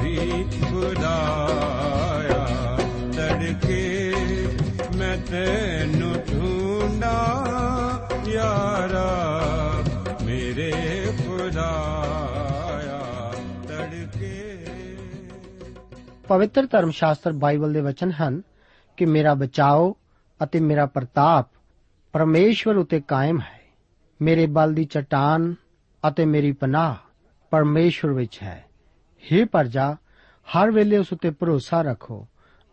भी ਬੁਲਾਇਆ, ਤੜਕੇ ਮੈਂ ਤੈਨੂੰ ਢੂੰਡਾ, ਯਾਰਾ ਮੇਰੇ ਬੁਲਾਇਆ ਤੜਕੇ। ਪਵਿੱਤਰ ਧਰਮ ਸ਼ਾਸਤਰ ਬਾਈਬਲ ਦੇ ਵਚਨ ਹਨ ਕਿ ਮੇਰਾ ਬਚਾਓ ਅਤੇ ਮੇਰਾ ਪ੍ਰਤਾਪ ਪਰਮੇਸ਼ਵਰ ਉਤੇ ਕਾਇਮ ਹੈ। ਮੇਰੇ ਬਲ ਦੀ ਚਟਾਨ ਅਤੇ ਮੇਰੀ ਪਨਾਹ ਪਰਮੇਸ਼ਵਰ ਵਿੱਚ ਹੈ। हे ਪਰਜਾ, ਹਰ ਵੇਲੇ ਉਸ ਉਤੇ ਭਰੋਸਾ ਰੱਖੋ।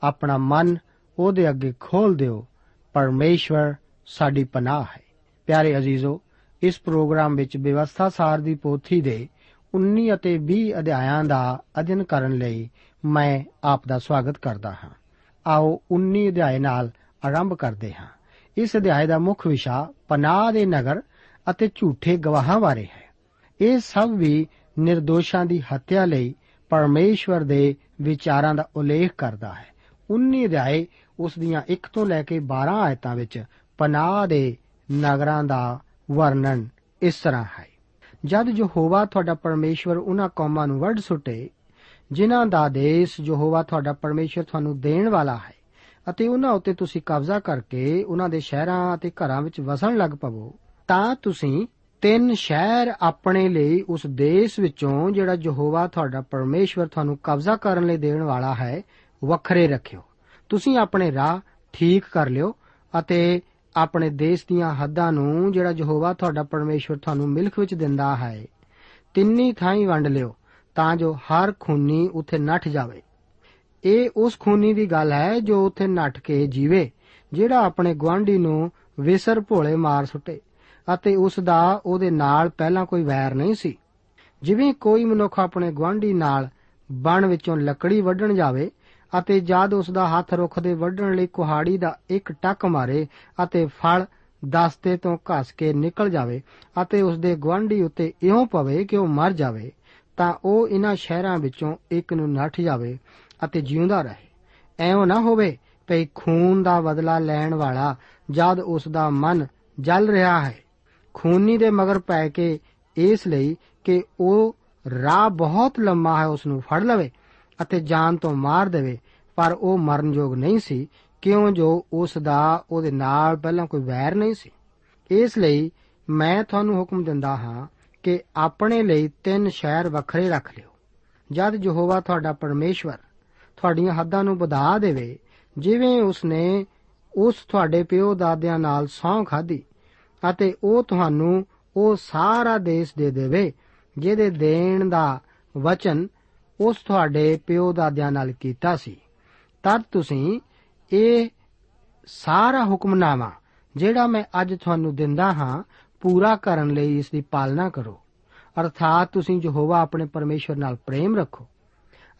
ਆਪਣਾ ਮਨ ਉਹਦੇ ਅੱਗੇ ਖੋਲ ਦਿਓ। ਪਰਮੇਸ਼ਵਰ ਸਾਡੀ ਪਨਾਹ ਹੈ। ਪਿਆਰੇ ਅਜ਼ੀਜ਼ੋ, ਇਸ ਪ੍ਰੋਗਰਾਮ ਵਿੱਚ ਵਿਵਸਥਾ ਸਾਰ ਦੀ ਪੋਥੀ ਦੇ 19 ਅਤੇ 20 ਅਧਿਆਇਆਂ ਦਾ ਅਧਿਐਨ ਕਰਨ ਲਈ ਮੈਂ ਆਪ ਦਾ ਸਵਾਗਤ ਕਰਦਾ ਹਾਂ। ਆਓ 19 ਅਧਿਆਇ ਨਾਲ ਆਰੰਭ ਕਰਦੇ ਹਾਂ। ਇਸ ਅਧਿਆਇ ਦਾ ਮੁੱਖ ਵਿਸ਼ਾ ਪਨਾਹ ਦੇ ਨਗਰ ਅਤੇ ਝੂਠੇ ਗਵਾਹਾਂ ਬਾਰੇ ਹੈ। ਇਹ ਸਭ ਵੀ નિર્ਦੋਸ਼ਾਂ ਦੀ ਹੱਤਿਆ ਲਈ ਪਰਮੇਸ਼ਵਰ ਦੇ ਵਿਚਾਰਾਂ ਦਾ ਉਲੇਖ ਕਰਦਾ ਹੈ। 19 ਅਧਿਆਇ ਉਸ ਦੀਆਂ 1 ਤੋਂ ਲੈ ਕੇ 12 ਆਇਤਾਂ ਵਿੱਚ ਪਨਾਹ ਦੇ ਨਗਰਾਂ ਦਾ ਵਰਣਨ ਇਸ ਤਰ੍ਹਾਂ ਹੈ। ਜਦ ਯਹੋਵਾ ਤੁਹਾਡਾ ਪਰਮੇਸ਼ਵਰ ਉਹਨਾਂ ਕੌਮਾਂ ਨੂੰ ਵੱਢ ਸੁੱਟੇ, ਜਿਨ੍ਹਾਂ ਦਾ ਦੇਸ਼ ਯਹੋਵਾ ਤੁਹਾਡਾ ਪਰਮੇਸ਼ਵਰ ਤੁਹਾਨੂੰ ਦੇਣ ਵਾਲਾ ਹੈ, ਅਤੇ ਉਹਨਾਂ ਉੱਤੇ ਤੁਸੀਂ ਕਬਜ਼ਾ ਕਰਕੇ ਉਹਨਾਂ ਦੇ ਸ਼ਹਿਰਾਂ ਅਤੇ ਘਰਾਂ ਵਿੱਚ ਵਸਣ ਲੱਗ ਪਵੋ, ਤਾਂ ਤੁਸੀਂ ਤਿੰਨ ਸ਼ਹਿਰ ਆਪਣੇ ਲਈ ਉਸ ਦੇਸ਼ ਵਿੱਚੋਂ ਜਿਹੜਾ ਯਹੋਵਾ ਤੁਹਾਡਾ ਪਰਮੇਸ਼ਵਰ ਤੁਹਾਨੂੰ ਕਬਜ਼ਾ ਕਰਨ ਲਈ ਦੇਣ ਵਾਲਾ ਹੈ, ਵੱਖਰੇ ਰੱਖਿਓ। ਤੁਸੀਂ ਆਪਣੇ ਰਾਹ ਠੀਕ ਕਰ ਲਿਓ ਅਤੇ ਆਪਣੇ ਦੇਸ਼ ਦੀਆਂ ਹੱਦਾਂ ਨੂੰ ਜਿਹੜਾ ਯਹੋਵਾ ਤੁਹਾਡਾ ਪਰਮੇਸ਼ਵਰ ਤੁਹਾਨੂੰ ਮਿਲਕ ਵਿੱਚ ਦਿੰਦਾ ਹੈ, ਤਿੰਨੀ ਥਾਈਂ ਵੰਡ ਲਿਓ ਤਾਂ ਜੋ ਹਰ ਖੂਨੀ ਉੱਥੇ ਨੱਠ ਜਾਵੇ। ਇਹ ਉਸ ਖੂਨੀ ਦੀ ਗੱਲ ਹੈ ਜੋ ਉੱਥੇ ਨੱਠ ਕੇ ਜੀਵੇ, ਜਿਹੜਾ ਆਪਣੇ ਗਵਾਂਢੀ ਨੂੰ ਵਿਸਰ ਭੋਲੇ ਮਾਰ ਸੁੱਟੇ। ਅਤੇ ਉਸ ਦਾ ਉਹਦੇ ਨਾਲ ਪਹਿਲਾਂ ਕੋਈ ਵੈਰ ਨਹੀਂ ਸੀ। ਜਿਵੇਂ ਕੋਈ ਮਨੁੱਖ ਆਪਣੇ ਗਵਾਂਢੀ ਨਾਲ ਬਣ ਵਿੱਚੋਂ ਲੱਕੜੀ ਵੱਢਣ ਜਾਵੇ ਅਤੇ ਜਦ ਉਸ ਦਾ ਹੱਥ ਰੁੱਖ ਦੇ ਵੱਢਣ ਲਈ ਕੁਹਾੜੀ ਦਾ ਇੱਕ ਟੱਕ ਮਾਰੇ ਅਤੇ ਫਲ ਦਸਤੇ ਤੋਂ ਘਸ ਕੇ ਨਿਕਲ ਜਾਵੇ ਅਤੇ ਉਸ ਦੇ ਗਵਾਂਢੀ ਉੱਤੇ ਇਉਂ ਪਵੇ ਕਿ ਉਹ ਮਰ ਜਾਵੇ, ਤਾਂ ਉਹ ਇਹਨਾਂ ਸ਼ਹਿਰਾਂ ਵਿੱਚੋਂ ਇੱਕ ਨੂੰ ਨੱਠ ਜਾਵੇ ਅਤੇ ਜਿਉਂਦਾ ਰਹੇ। ਐਉਂ ਨਾ ਹੋਵੇ ਕਿ ਖੂਨ ਦਾ ਬਦਲਾ ਲੈਣ ਵਾਲਾ ਜਦ ਉਸ ਦਾ ਮਨ ਜਲ ਰਿਹਾ ਹੈ। ਖੂਨੀ ਦੇ ਮਗਰ ਪੈ ਕੇ ਇਸ ਲਈ ਕਿ ਉਹ ਰਾਹ ਬਹੁਤ ਲੰਮਾ ਹੈ ਉਸ ਨੂੰ ਫੜ ਲਵੇ ਅਤੇ ਜਾਨ ਤੋਂ ਮਾਰ ਦੇਵੇ। ਪਰ ਉਹ ਮਰਨਯੋਗ ਨਹੀਂ ਸੀ, ਕਿਉਂ ਜੋ ਉਸ ਦਾ ਉਹਦੇ ਨਾਲ ਪਹਿਲਾਂ ਕੋਈ ਵੈਰ ਨਹੀਂ ਸੀ। ਇਸ ਲਈ ਮੈਂ ਤੁਹਾਨੂੰ ਹੁਕਮ ਦਿੰਦਾ ਹਾਂ ਕਿ ਆਪਣੇ ਲਈ ਤਿੰਨ ਸ਼ਹਿਰ ਵੱਖਰੇ ਰੱਖ ਲਿਓ। ਜਦ ਯਹੋਵਾ ਤੁਹਾਡਾ ਪਰਮੇਸ਼ਵਰ ਤੁਹਾਡੀਆਂ ਹੱਦਾਂ ਨੂੰ ਵਧਾ ਦੇਵੇ, ਜਿਵੇਂ ਉਸਨੇ ਉਸ ਤੁਹਾਡੇ ਪਿਓ ਦਾਦਿਆਂ ਨਾਲ ਸੌਂ ਖਾਧੀ ਅਤੇ ਉਹ ਤੁਹਾਨੂੰ ਉਹ ਸਾਰਾ ਦੇਸ਼ ਦੇ ਦੇਵੇ, ਜਿਹਦੇ ਦੇਣ ਦਾ ਵਚਨ ਉਸ ਤੁਹਾਡੇ ਪਿਓ ਦਾਦਿਆਂ ਨਾਲ ਕੀਤਾ ਸੀ। ਤਦ ਤੁਸੀਂ ਇਹ ਸਾਰਾ ਹੁਕਮਨਾਮਾ, ਜਿਹੜਾ ਮੈਂ ਅੱਜ ਤੁਹਾਨੂੰ ਦਿੰਦਾ ਹਾਂ, ਪੂਰਾ ਕਰਨ ਲਈ ਇਸ ਦੀ ਪਾਲਣਾ ਕਰੋ। ਅਰਥਾਤ ਤੁਸੀਂ ਯਹੋਵਾ ਆਪਣੇ ਪਰਮੇਸ਼ਵਰ ਨਾਲ ਪ੍ਰੇਮ ਰੱਖੋ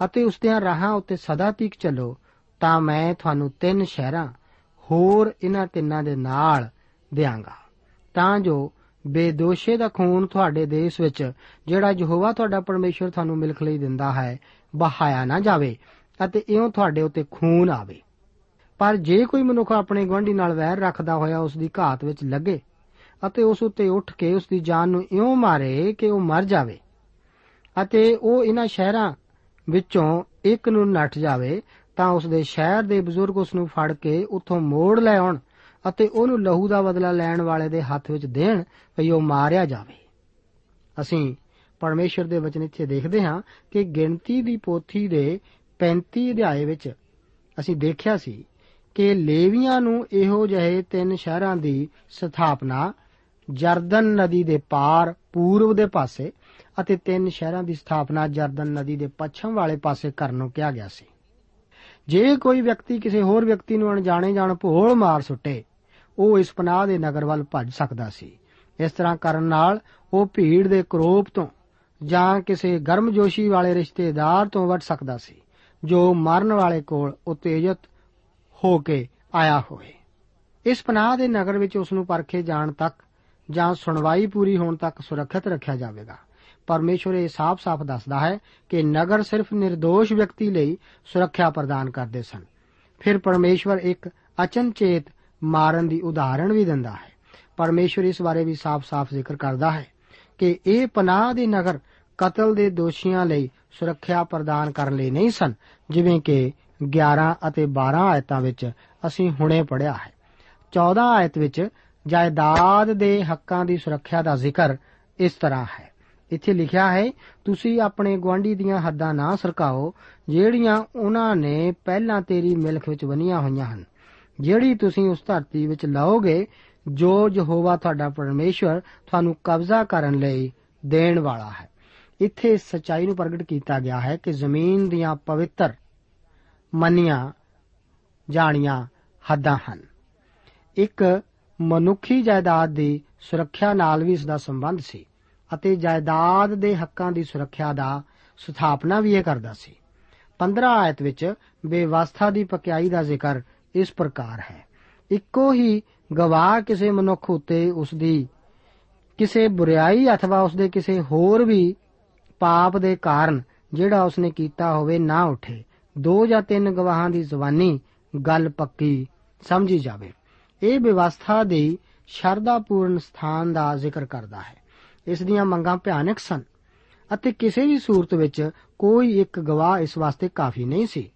ਅਤੇ ਉਸ ਦੇ ਰਾਹਾਂ ਉੱਤੇ ਸਦਾ ਤੀਕ ਚੱਲੋ, ਤਾਂ ਮੈਂ ਤੁਹਾਨੂੰ ਤਿੰਨ ਸ਼ਹਿਰਾਂ ਹੋਰ ਇਹਨਾਂ ਤਿੰਨਾਂ ਦੇ ਨਾਲ ਦਿਆਂਗਾ। ਤਾਂ ਜੋ ਬੇਦੋਸ਼ੇ ਦਾ ਖੂਨ ਤੁਹਾਡੇ ਦੇਸ਼ ਵਿੱਚ, ਜਿਹੜਾ ਯਹੋਵਾ ਤੁਹਾਡਾ ਪਰਮੇਸ਼ਵਰ ਤੁਹਾਨੂੰ ਮਿਲਖ ਲਈ ਦਿੰਦਾ ਹੈ, ਬਹਾਇਆ ਨਾ ਜਾਵੇ ਅਤੇ ਇਉਂ ਤੁਹਾਡੇ ਉੱਤੇ ਖੂਨ ਆਵੇ। ਪਰ ਜੇ ਕੋਈ ਮਨੁੱਖ ਆਪਣੇ ਗਵਾਂਢੀ ਨਾਲ ਵੈਰ ਰੱਖਦਾ ਹੋਇਆ ਉਸ ਦੀ ਘਾਤ ਵਿੱਚ ਲੱਗੇ ਅਤੇ ਉਸ ਉੱਤੇ ਉੱਠ ਕੇ ਉਸ ਦੀ ਜਾਨ ਨੂੰ ਇਉਂ ਮਾਰੇ ਕਿ ਉਹ ਮਰ ਜਾਵੇ ਅਤੇ ਉਹ ਇਹਨਾਂ ਸ਼ਹਿਰਾਂ ਵਿੱਚੋਂ ਇੱਕ ਨੂੰ ਨੱਠ ਜਾਵੇ, ਤਾਂ ਉਸ ਦੇ ਸ਼ਹਿਰ ਦੇ ਬਜ਼ੁਰਗ ਉਸ ਨੂੰ ਫੜ ਕੇ ਉੱਥੋਂ ਮੋੜ ਲੈ ਆਉਣ ਅਤੇ ਉਹਨੂੰ ਲਹੂ ਦਾ ਬਦਲਾ ਲੈਣ ਵਾਲੇ ਦੇ ਹੱਥ ਵਿੱਚ ਦੇਣ ਕਿ ਉਹ ਮਾਰਿਆ ਜਾਵੇ। ਅਸੀਂ ਪਰਮੇਸ਼ਰ ਦੇ ਵਚਨ ਇੱਥੇ ਦੇਖਦੇ ਹਾਂ ਕਿ ਗਿਣਤੀ ਦੀ ਪੋਥੀ ਦੇ 35 ਅਧਿਆਏ ਵਿੱਚ ਅਸੀਂ ਦੇਖਿਆ ਸੀ ਕਿ ਲੇਵੀਆਂ ਨੂੰ ਇਹੋ ਜਿਹੇ ਤਿੰਨ ਸ਼ਹਿਰਾਂ ਦੀ ਸਥਾਪਨਾ, ਜਰਦਨ ਨਦੀ ਦੇ ਪਾਰ ਪੂਰਬ ਦੇ ਪਾਸੇ ਅਤੇ ਤਿੰਨ ਸ਼ਹਿਰਾਂ ਦੀ ਸਥਾਪਨਾ ਜਰਦਨ ਨਦੀ ਦੇ ਪੱਛਮ ਵਾਲੇ ਪਾਸੇ ਕਰਨ ਨੂੰ ਕਿਹਾ ਗਿਆ ਸੀ। ਜੇ ਕੋਈ ਵਿਅਕਤੀ ਕਿਸੇ ਹੋਰ ਵਿਅਕਤੀ ਨੂੰ ਅਣਜਾਣੇ ਜਾਣ ਭੋਲ ਮਾਰ ਸੁੱਟੇ ਉਹ ਇਸ ਪਨਾਹ ਦੇ ਨਗਰ ਵੱਲ ਭੱਜ ਸਕਦਾ ਸੀ। ਇਸ ਤਰ੍ਹਾਂ ਕਰਨ ਨਾਲ ਉਹ ਭੀੜ ਦੇ ਕਰੋਪ ਤੋਂ ਜਾਂ ਕਿਸੇ ਗਰਮਜੋਸ਼ੀ ਵਾਲੇ ਰਿਸ਼ਤੇਦਾਰ ਤੋਂ ਵੱਟ ਸਕਦਾ ਸੀ, ਜੋ ਮਰਨ ਵਾਲੇ ਕੋਲ ਉਤੇਜਿਤ ਹੋ ਕੇ ਆਇਆ ਹੋਵੇ। ਇਸ ਪਨਾਹ ਦੇ ਨਗਰ ਵਿੱਚ ਉਸ ਨੂੰ ਪਰਖੇ ਜਾਣ ਤੱਕ ਜਾਂ ਸੁਣਵਾਈ ਪੂਰੀ ਹੋਣ ਤੱਕ ਸੁਰੱਖਿਅਤ ਰੱਖਿਆ ਜਾਵੇਗਾ। ਪਰਮੇਸ਼ਵਰ ਇਹ ਸਾਫ਼-ਸਾਫ਼ ਦੱਸਦਾ ਹੈ ਕਿ ਨਗਰ ਸਿਰਫ નિર્ਦੋਸ਼ ਵਿਅਕਤੀ ਲਈ ਸੁਰੱਖਿਆ ਪ੍ਰਦਾਨ ਕਰਦੇ ਸਨ। ਫਿਰ ਪਰਮੇਸ਼ਵਰ ਇੱਕ ਅਚਨਚੇਤ ਮਾਰਨ ਦੀ ਉਦਾਹਰਣ ਵੀ ਦਿੰਦਾ ਹੈ। ਪਰਮੇਸ਼ਵਰ ਇਸ ਬਾਰੇ ਵੀ ਸਾਫ਼-ਸਾਫ਼ ਜ਼ਿਕਰ ਕਰਦਾ ਹੈ ਕਿ ਇਹ ਪਨਾਹ ਦੇ ਨਗਰ ਕਤਲ ਦੇ ਦੋਸ਼ੀਆਂ ਲਈ ਸੁਰੱਖਿਆ ਪ੍ਰਦਾਨ ਕਰਨ ਲਈ ਨਹੀਂ ਸਨ, ਜਿਵੇਂ ਕਿ 11 ਅਤੇ 12 ਆਇਤਾਂ ਵਿੱਚ ਅਸੀਂ ਹੁਣੇ ਪੜਿਆ ਹੈ। 14 ਆਇਤ ਵਿੱਚ ਜਾਇਦਾਦ ਦੇ ਹੱਕਾਂ ਦੀ ਸੁਰੱਖਿਆ ਦਾ ਜ਼ਿਕਰ ਇਸ ਤਰ੍ਹਾਂ ਹੈ। ਇੱਥੇ ਲਿਖਿਆ ਹੈ, ਤੁਸੀਂ ਆਪਣੇ ਗਵਾਂਢੀ ਦੀਆਂ ਹੱਦਾਂ ਨਾ ਸਰਕਾਓ, ਜਿਹੜੀਆਂ ਉਹਨਾਂ ਨੇ ਪਹਿਲਾਂ ਤੇਰੀ ਮਿਲਕ ਵਿੱਚ ਬਨੀਆਂ ਹੋਈਆਂ ਹਨ। ਜਿਹੜੀ ਤੁਸੀਂ ਉਸ ਧਰਤੀ ਵਿੱਚ ਲਾਓਗੇ, ਜੋ ਯਹੋਵਾ ਤੁਹਾਡਾ ਪਰਮੇਸ਼ਵਰ ਤੁਹਾਨੂੰ ਕਬਜ਼ਾ ਕਰਨ ਲਈ ਦੇਣ ਵਾਲਾ ਹੈ। ਇੱਥੇ ਸਚਾਈ ਨੂੰ ਪ੍ਰਗਟ ਕੀਤਾ ਗਿਆ ਹੈ ਕਿ ਜ਼ਮੀਨ ਦੀਆਂ ਪਵਿੱਤਰ ਮੰਨੀਆਂ ਜਾਣੀਆਂ ਹੱਦਾਂ ਹਨ। ਇੱਕ ਮਨੁੱਖੀ ਜਾਇਦਾਦ ਦੀ ਸੁਰੱਖਿਆ ਨਾਲ ਵੀ ਇਸ ਦਾ ਸੰਬੰਧ ਸੀ ਅਤੇ ਜਾਇਦਾਦ ਦੇ ਹੱਕਾਂ ਦੀ ਸੁਰੱਖਿਆ ਦਾ ਸਥਾਪਨਾ ਵੀ ਇਹ ਕਰਦਾ ਸੀ। 15 ਆਇਤ ਵਿੱਚ ਬੇਵਸਥਾ ਦੀ ਪਕਿਆਈ ਦਾ ਜ਼ਿਕਰ ਇਸ ਪ੍ਰਕਾਰ ਹੈ। ਇੱਕੋ ਹੀ ਗਵਾਹ ਕਿਸੇ ਮਨੁੱਖ ਉੱਤੇ ਉਸ ਦੀ ਕਿਸੇ ਬੁਰੀਾਈ ਅਥਵਾ ਉਸ ਦੇ ਕਿਸੇ ਹੋਰ ਵੀ ਪਾਪ ਦੇ ਕਾਰਨ ਜਿਹੜਾ ਉਸਨੇ ਕੀਤਾ ਹੋਵੇ ਨਾ ਉਠੇ। ਦੋ ਜਾਂ ਤਿੰਨ ਗਵਾਹਾਂ ਦੀ ਜ਼ਬਾਨੀ ਗੱਲ ਪੱਕੀ ਸਮਝੀ ਜਾਵੇ। ਇਹ ਵਿਵਸਥਾ ਦੀ ਸ਼ਰਧਾਪੂਰਨ ਸਥਾਨ ਦਾ ਜ਼ਿਕਰ ਕਰਦਾ ਹੈ। ਇਸ ਦੀਆਂ ਮੰਗਾਂ ਭਿਆਨਕ ਸਨ ਅਤੇ ਕਿਸੇ ਵੀ ਸੂਰਤ ਵਿੱਚ ਕੋਈ ਇੱਕ ਗਵਾਹ ਇਸ ਵਾਸਤੇ ਕਾਫੀ ਨਹੀਂ ਸੀ।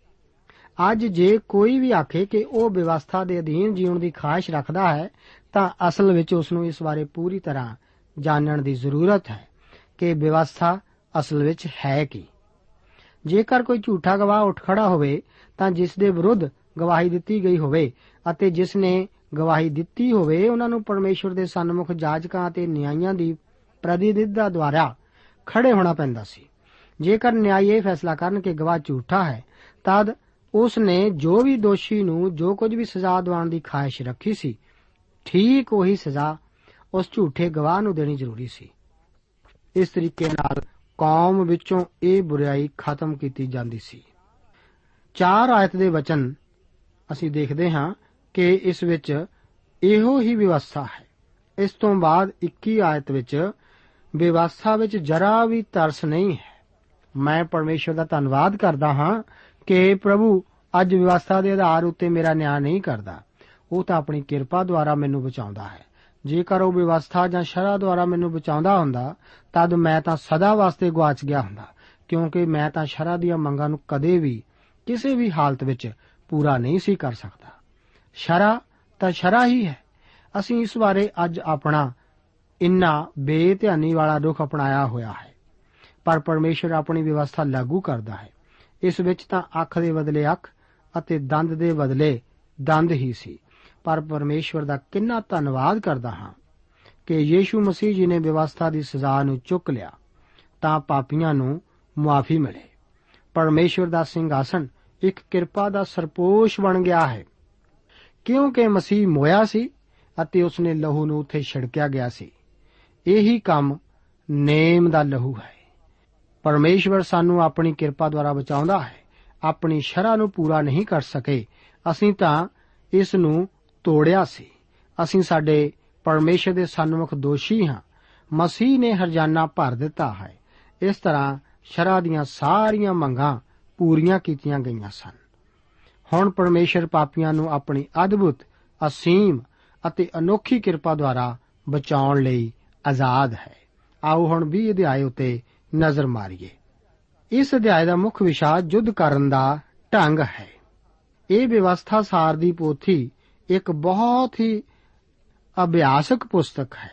ਅੱਜ ਜੇ ਕੋਈ ਵੀ ਆਖੇ ਕਿ ਉਹ ਵਿਵਸਥਾ ਦੇ ਅਧੀਨ ਜੀਉਣ ਦੀ ਖਾਹਿਸ਼ ਰੱਖਦਾ ਹੈ, ਤਾਂ ਅਸਲ ਵਿੱਚ ਉਸ ਨੂੰ ਇਸ ਬਾਰੇ ਪੂਰੀ ਤਰ੍ਹਾਂ ਜਾਣਨ ਦੀ ਜ਼ਰੂਰਤ ਹੈ ਕਿ ਵਿਵਸਥਾ ਅਸਲ ਵਿੱਚ ਹੈ ਕੀ। ਜੇਕਰ ਕੋਈ ਝੂਠਾ ਗਵਾਹ ਉੱਠ ਖੜਾ ਹੋਵੇ, ਤਾਂ ਜਿਸ ਦੇ ਵਿਰੁੱਧ ਗਵਾਹੀ ਦਿੱਤੀ ਗਈ ਹੋਵੇ ਅਤੇ ਜਿਸ ਨੇ ਗਵਾਹੀ ਦਿੱਤੀ ਹੋਵੇ, ਉਹਨਾਂ ਨੂੰ ਪਰਮੇਸ਼ਵਰ ਦੇ ਸਨਮੁਖ ਜਾਜਕਾਂ ਅਤੇ ਨਿਆਂਇਆਂ ਦੀ ਪ੍ਰਤੀਨਿਧਤਾ ਦੁਆਰਾ ਖੜੇ ਹੋਣਾ ਪੈਂਦਾ ਸੀ। ਜੇਕਰ ਨਿਆਂਈ ਇਹ ਫੈਸਲਾ ਕਰਨ ਕਿ ਗਵਾਹ ਝੂਠਾ ਹੈ, ਤਦ ਉਸ ਨੇ ਜੋ ਵੀ ਦੋਸ਼ੀ ਨੂੰ ਜੋ ਕੁਝ ਵੀ ਸਜ਼ਾ ਦਿਵਾਉਣ ਦੀ ਖਾਹਿਸ਼ ਰੱਖੀ ਸੀ, ਠੀਕ ਉਹੀ ਸਜ਼ਾ ਉਸ ਝੂਠੇ ਗਵਾਹ ਨੂੰ ਦੇਣੀ ਜ਼ਰੂਰੀ ਸੀ। ਇਸ ਤਰੀਕੇ ਨਾਲ ਕੌਮ ਵਿੱਚੋਂ ਇਹ ਬੁਰਾਈ ਖਤਮ ਕੀਤੀ ਜਾਂਦੀ ਸੀ। ਚਾਰ ਆਇਤ ਦੇ ਵਚਨ ਅਸੀਂ ਦੇਖਦੇ ਹਾਂ ਕਿ ਇਸ ਵਿੱਚ ਇਹੋ ਹੀ ਵਿਵਸਥਾ ਹੈ। ਇਸ ਤੋਂ ਬਾਅਦ 21 ਆਇਤ ਵਿੱਚ ਵਿਵਸਥਾ ਵਿੱਚ ਜਰਾ ਵੀ ਤਰਸ ਨਹੀਂ ਹੈ। ਮੈਂ ਪਰਮੇਸ਼ਰ ਦਾ ਧੰਨਵਾਦ ਕਰਦਾ ਹਾਂ ਕਿ ਪ੍ਰਭੂ, ਅੱਜ ਵਿਵਸਥਾ ਦੇ ਆਧਾਰ ਉੱਤੇ ਮੇਰਾ ਨਿਆਂ ਨਹੀਂ ਕਰਦਾ। ਉਹ ਤਾਂ ਆਪਣੀ ਕਿਰਪਾ ਦੁਆਰਾ ਮੈਨੂੰ ਬਚਾਉਂਦਾ ਹੈ। ਜੇਕਰ ਉਹ ਵਿਵਸਥਾ ਜਾਂ ਸ਼ਰਾ ਦੁਆਰਾ ਮੈਨੂੰ ਬਚਾਉਂਦਾ ਹੁੰਦਾ, ਤਦ ਮੈਂ ਤਾਂ ਸਦਾ ਵਾਸਤੇ ਗਵਾਚ ਗਿਆ ਹੁੰਦਾ, ਕਿਉਂਕਿ ਮੈਂ ਤਾਂ ਸ਼ਰਾ ਦੀਆਂ ਮੰਗਾਂ ਨੂੰ ਕਦੇ ਵੀ, ਕਿਸੇ ਵੀ ਹਾਲਤ ਵਿੱਚ ਪੂਰਾ ਨਹੀਂ ਸੀ ਕਰ ਸਕਦਾ। ਸ਼ਰਾ ਤਾਂ ਸ਼ਰਾ ਹੀ ਹੈ। ਅਸੀਂ ਇਸ ਬਾਰੇ ਅੱਜ ਆਪਣਾ ਇੰਨਾ ਬੇਧਿਆਨੀ ਵਾਲਾ ਰੁਖ ਅਪਣਾਇਆ ਹੋਇਆ ਹੈ। ਪਰ ਪਰਮੇਸ਼ਰ ਆਪਣੀ ਵਿਵਸਥਾ ਲਾਗੂ ਕਰਦਾ ਹੈ। ਇਸ ਵਿੱਚ ਤਾਂ ਅੱਖ ਦੇ ਬਦਲੇ ਅੱਖ ਅਤੇ ਦੰਦ ਦੇ ਬਦਲੇ ਦੰਦ ਹੀ ਸੀ। ਪਰ ਪਰਮੇਸ਼ਵਰ ਦਾ ਕਿੰਨਾ ਧੰਨਵਾਦ ਕਰਦਾ ਹਾਂ ਕਿ ਯੀਸ਼ੂ ਮਸੀਹ ਜੀ ਨੇ ਵਿਵਸਥਾ ਦੀ ਸਜ਼ਾ ਨੂੰ ਚੁੱਕ ਲਿਆ, ਤਾਂ ਪਾਪੀਆਂ ਨੂੰ ਮੁਆਫੀ ਮਿਲੇ। ਪਰਮੇਸ਼ਵਰ ਦਾ ਸਿੰਘਾਸਨ ਇੱਕ ਕਿਰਪਾ ਦਾ ਸਰਪੋਸ਼ ਬਣ ਗਿਆ ਹੈ। ਕਿਉਂਕਿ ਮਸੀਹ ਮੋਇਆ ਸੀ ਅਤੇ ਉਸਨੇ ਲਹੂ ਨੂੰ ਉੱਥੇ ਛਿੜਕਿਆ ਗਿਆ ਸੀ, ਇਹੀ ਕੰਮ ਨੇਮ ਦਾ ਲਹੂ ਹੈ। ਪਰਮੇਸ਼ਵਰ ਸਾਨੂੰ ਆਪਣੀ ਕਿਰਪਾ ਦੁਆਰਾ ਬਚਾਉਂਦਾ ਹੈ। ਆਪਣੀ ਸ਼ਰਾ ਨੂੰ ਪੂਰਾ ਨਹੀਂ ਕਰ ਸਕੇ। ਅਸੀਂ ਤਾਂ ਇਸ ਨੂੰ ਤੋੜਿਆ ਸੀ। ਅਸੀਂ ਸਾਡੇ ਪਰਮੇਸ਼ਰ ਦੇ ਸਨਮੁਖ ਦੋਸ਼ੀ ਹਾਂ। ਮਸੀਹ ਨੇ ਹਰਜਾਨਾ ਭਰ ਦਿੱਤਾ ਹੈ। ਇਸ ਤਰ੍ਹਾਂ ਸ਼ਰਾ ਦੀਆਂ ਸਾਰੀਆਂ ਮੰਗਾਂ ਪੂਰੀਆਂ ਕੀਤੀਆਂ ਗਈਆਂ ਸਨ। ਹੁਣ ਪਰਮੇਸ਼ਰ ਪਾਪੀਆਂ ਨੂੰ ਆਪਣੀ ਅਦਭੁਤ, ਅਸੀਮ ਅਤੇ ਅਨੋਖੀ ਕਿਰਪਾ ਦੁਆਰਾ ਬਚਾਉਣ ਲਈ ਆਜ਼ਾਦ ਹੈ। ਆਓ ਹੁਣ 20 ਅਧਿਆਇ ਉਤੇ ਨਜ਼ਰ ਮਾਰੀਏ। ਇਸ ਅਧਿਆਇ ਦਾ ਮੁੱਖ ਵਿਸ਼ਾ ਯੁੱਧ ਕਰਨ ਦਾ ਢੰਗ ਹੈ। ਇਹ ਵਿਵਸਥਾ ਸਾਰ ਦੀ ਪੋਥੀ ਇੱਕ ਬਹੁਤ ਹੀ ਅਭਿਆਸਕ ਪੁਸਤਕ ਹੈ।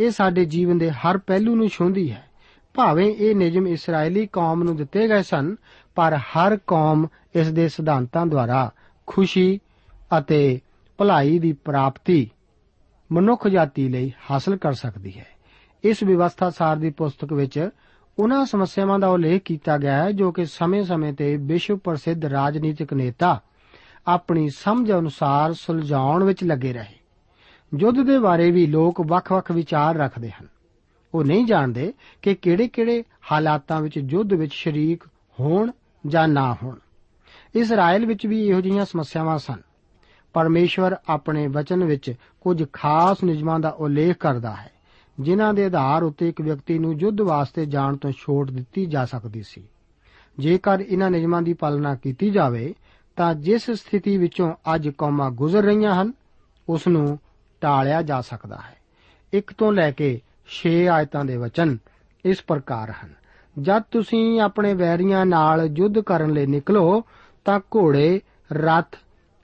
ਇਹ ਸਾਡੇ ਜੀਵਨ ਦੇ ਹਰ ਪਹਿਲੂ ਨੂੰ ਛੂੰਹਦੀ ਹੈ। ਭਾਵੇਂ ਇਹ ਨਿਯਮ ਇਸرائیਲੀ ਕੌਮ ਨੂੰ ਦਿੱਤੇ ਗਏ ਸਨ, ਪਰ ਹਰ ਕੌਮ ਇਸ ਦੇ ਸਿਧਾਂਤਾਂ ਦੁਆਰਾ ਖੁਸ਼ੀ ਅਤੇ ਭਲਾਈ ਦੀ ਪ੍ਰਾਪਤੀ ਮਨੁੱਖ ਜਾਤੀ ਲਈ ਹਾਸਲ ਕਰ ਸਕਦੀ ਹੈ। ਇਸ ਵਿਵਸਥਾ ਸਾਰ ਦੀ ਪੁਸਤਕ ਵਿੱਚ ਉਹਨਾਂ ਸਮੱਸਿਆਵਾਂ ਦਾ ਉਲੇਖ ਕੀਤਾ ਗਿਆ ਹੈ, ਜੋ ਕਿ ਸਮੇਂ-ਸਮੇਂ ਤੇ ਵਿਸ਼ਵ ਪ੍ਰਸਿੱਧ ਰਾਜਨੀਤਿਕ ਨੇਤਾ ਆਪਣੀ ਸਮਝ ਅਨੁਸਾਰ ਸੁਲਝਾਉਣ ਵਿੱਚ ਲੱਗੇ ਰਹੇ। ਯੁੱਧ ਦੇ ਬਾਰੇ ਵੀ ਲੋਕ ਵੱਖ-ਵੱਖ ਵਿਚਾਰ ਰੱਖਦੇ ਹਨ। ਉਹ ਨਹੀਂ ਜਾਣਦੇ ਕਿ ਕਿਹੜੇ-ਕਿਹੜੇ ਹਾਲਾਤਾਂ ਵਿੱਚ ਯੁੱਧ ਵਿੱਚ ਸ਼ਰੀਕ ਹੋਣ ਜਾਂ ਨਾ ਹੋਣ। ਇਸਰਾਇਲ ਵਿੱਚ ਵੀ ਇਹੋ ਜਿਹੀਆਂ ਸਮੱਸਿਆਵਾਂ ਸਨ। ਪਰਮੇਸ਼ਵਰ ਆਪਣੇ ਵਚਨ ਵਿੱਚ ਕੁਝ ਖਾਸ ਨਿਯਮਾਂ ਦਾ ਉਲੇਖ ਕਰਦਾ ਹੈ। ਜਿਨ੍ਹਾਂ ਦੇ ਆਧਾਰ ਉੱਤੇ ਇੱਕ ਵਿਅਕਤੀ ਨੂੰ ਯੁੱਧ ਵਾਸਤੇ ਜਾਣ ਤੋਂ ਛੋਟ ਦਿੱਤੀ ਜਾ ਸਕਦੀ ਸੀ। ਜੇਕਰ ਇਹਨਾਂ ਨਿਯਮਾਂ ਦੀ ਪਾਲਣਾ ਕੀਤੀ ਜਾਵੇ, ਤਾਂ ਜਿਸ ਸਥਿਤੀ ਵਿੱਚੋਂ ਅੱਜ ਕੌਮਾਂ ਗੁਜ਼ਰ ਰਹੀਆਂ ਹਨ, ਉਸ ਨੂੰ ਟਾਲਿਆ ਜਾ ਸਕਦਾ ਹੈ। ਇੱਕ ਤੋਂ ਲੈ ਕੇ 6 ਆਇਤਾਂ ਦੇ ਵਚਨ ਇਸ ਪ੍ਰਕਾਰ ਹਨ। ਜਦ ਤੁਸੀਂ ਆਪਣੇ ਵੈਰੀਆਂ ਨਾਲ ਯੁੱਧ ਕਰਨ ਲਈ ਨਿਕਲੋ, ਤਾਂ ਘੋੜੇ, ਰੱਥ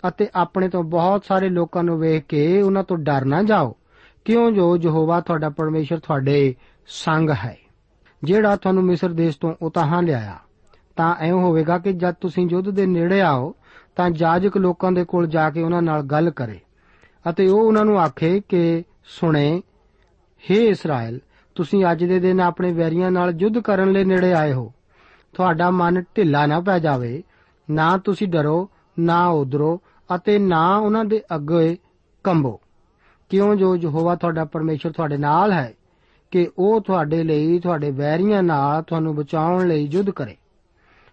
ਅਤੇ ਆਪਣੇ ਤੋਂ ਬਹੁਤ ਸਾਰੇ ਲੋਕਾਂ ਨੂੰ ਵੇਖ ਕੇ ਉਹਨਾਂ ਤੋਂ ਡਰ ਨਾ ਜਾਓ। ਕਿਉਂ ਜੋ ਯਹੋਵਾ ਤੁਹਾਡਾ ਪਰਮੇਸ਼ਰ ਤੁਹਾਡੇ ਸੰਗ ਹੈ? ਜਿਹੜਾ ਤੁਹਾਨੂੰ ਮਿਸਰ ਦੇਸ਼ ਤੋਂ ਉਤਾਹਾਂ ਲਿਆਇਆ, ਤਾਂ ਐਂ ਹੋਵੇਗਾ ਕਿ ਜਦ ਤੁਸੀਂ ਯੁੱਧ ਦੇ ਨੇੜੇ ਆਓ, ਤਾਂ ਜਾਜਕ ਲੋਕਾਂ ਦੇ ਕੋਲ ਜਾ ਕੇ ਉਹਨਾਂ ਨਾਲ ਗੱਲ ਕਰੇ। ਅਤੇ ਉਹ ਉਹਨਾਂ ਨੂੰ ਆਖੇ ਕਿ ਸੁਣੇ हे ਇਸਰਾਇਲ, ਤੁਸੀਂ ਅੱਜ ਦੇ ਦਿਨ ਆਪਣੇ ਵੈਰੀਆਂ ਨਾਲ ਯੁੱਧ ਕਰਨ ਲਈ ਨੇੜੇ ਆਏ ਹੋ। ਤੁਹਾਡਾ ਮਨ ਢਿੱਲਾ ਨਾ ਪੈ ਜਾਵੇ, ਨਾ ਤੁਸੀਂ ਡਰੋ, ਨਾ ਉਧਰੋ, ਅਤੇ ਨਾ ਉਹਨਾਂ ਦੇ ਅੱਗੇ ਕੰਬੋ। ਕਿਉਂ ਜੋ ਯਹੋਵਾ ਤੁਹਾਡਾ ਪਰਮੇਸ਼ਰ ਤੁਹਾਡੇ ਨਾਲ ਹੈ ਕਿ ਉਹ ਤੁਹਾਡੇ ਲਈ, ਤੁਹਾਡੇ ਵੈਰੀਆਂ ਨਾਲ ਤੁਹਾਨੂੰ ਬਚਾਉਣ ਲਈ ਯੁੱਧ ਕਰੇ।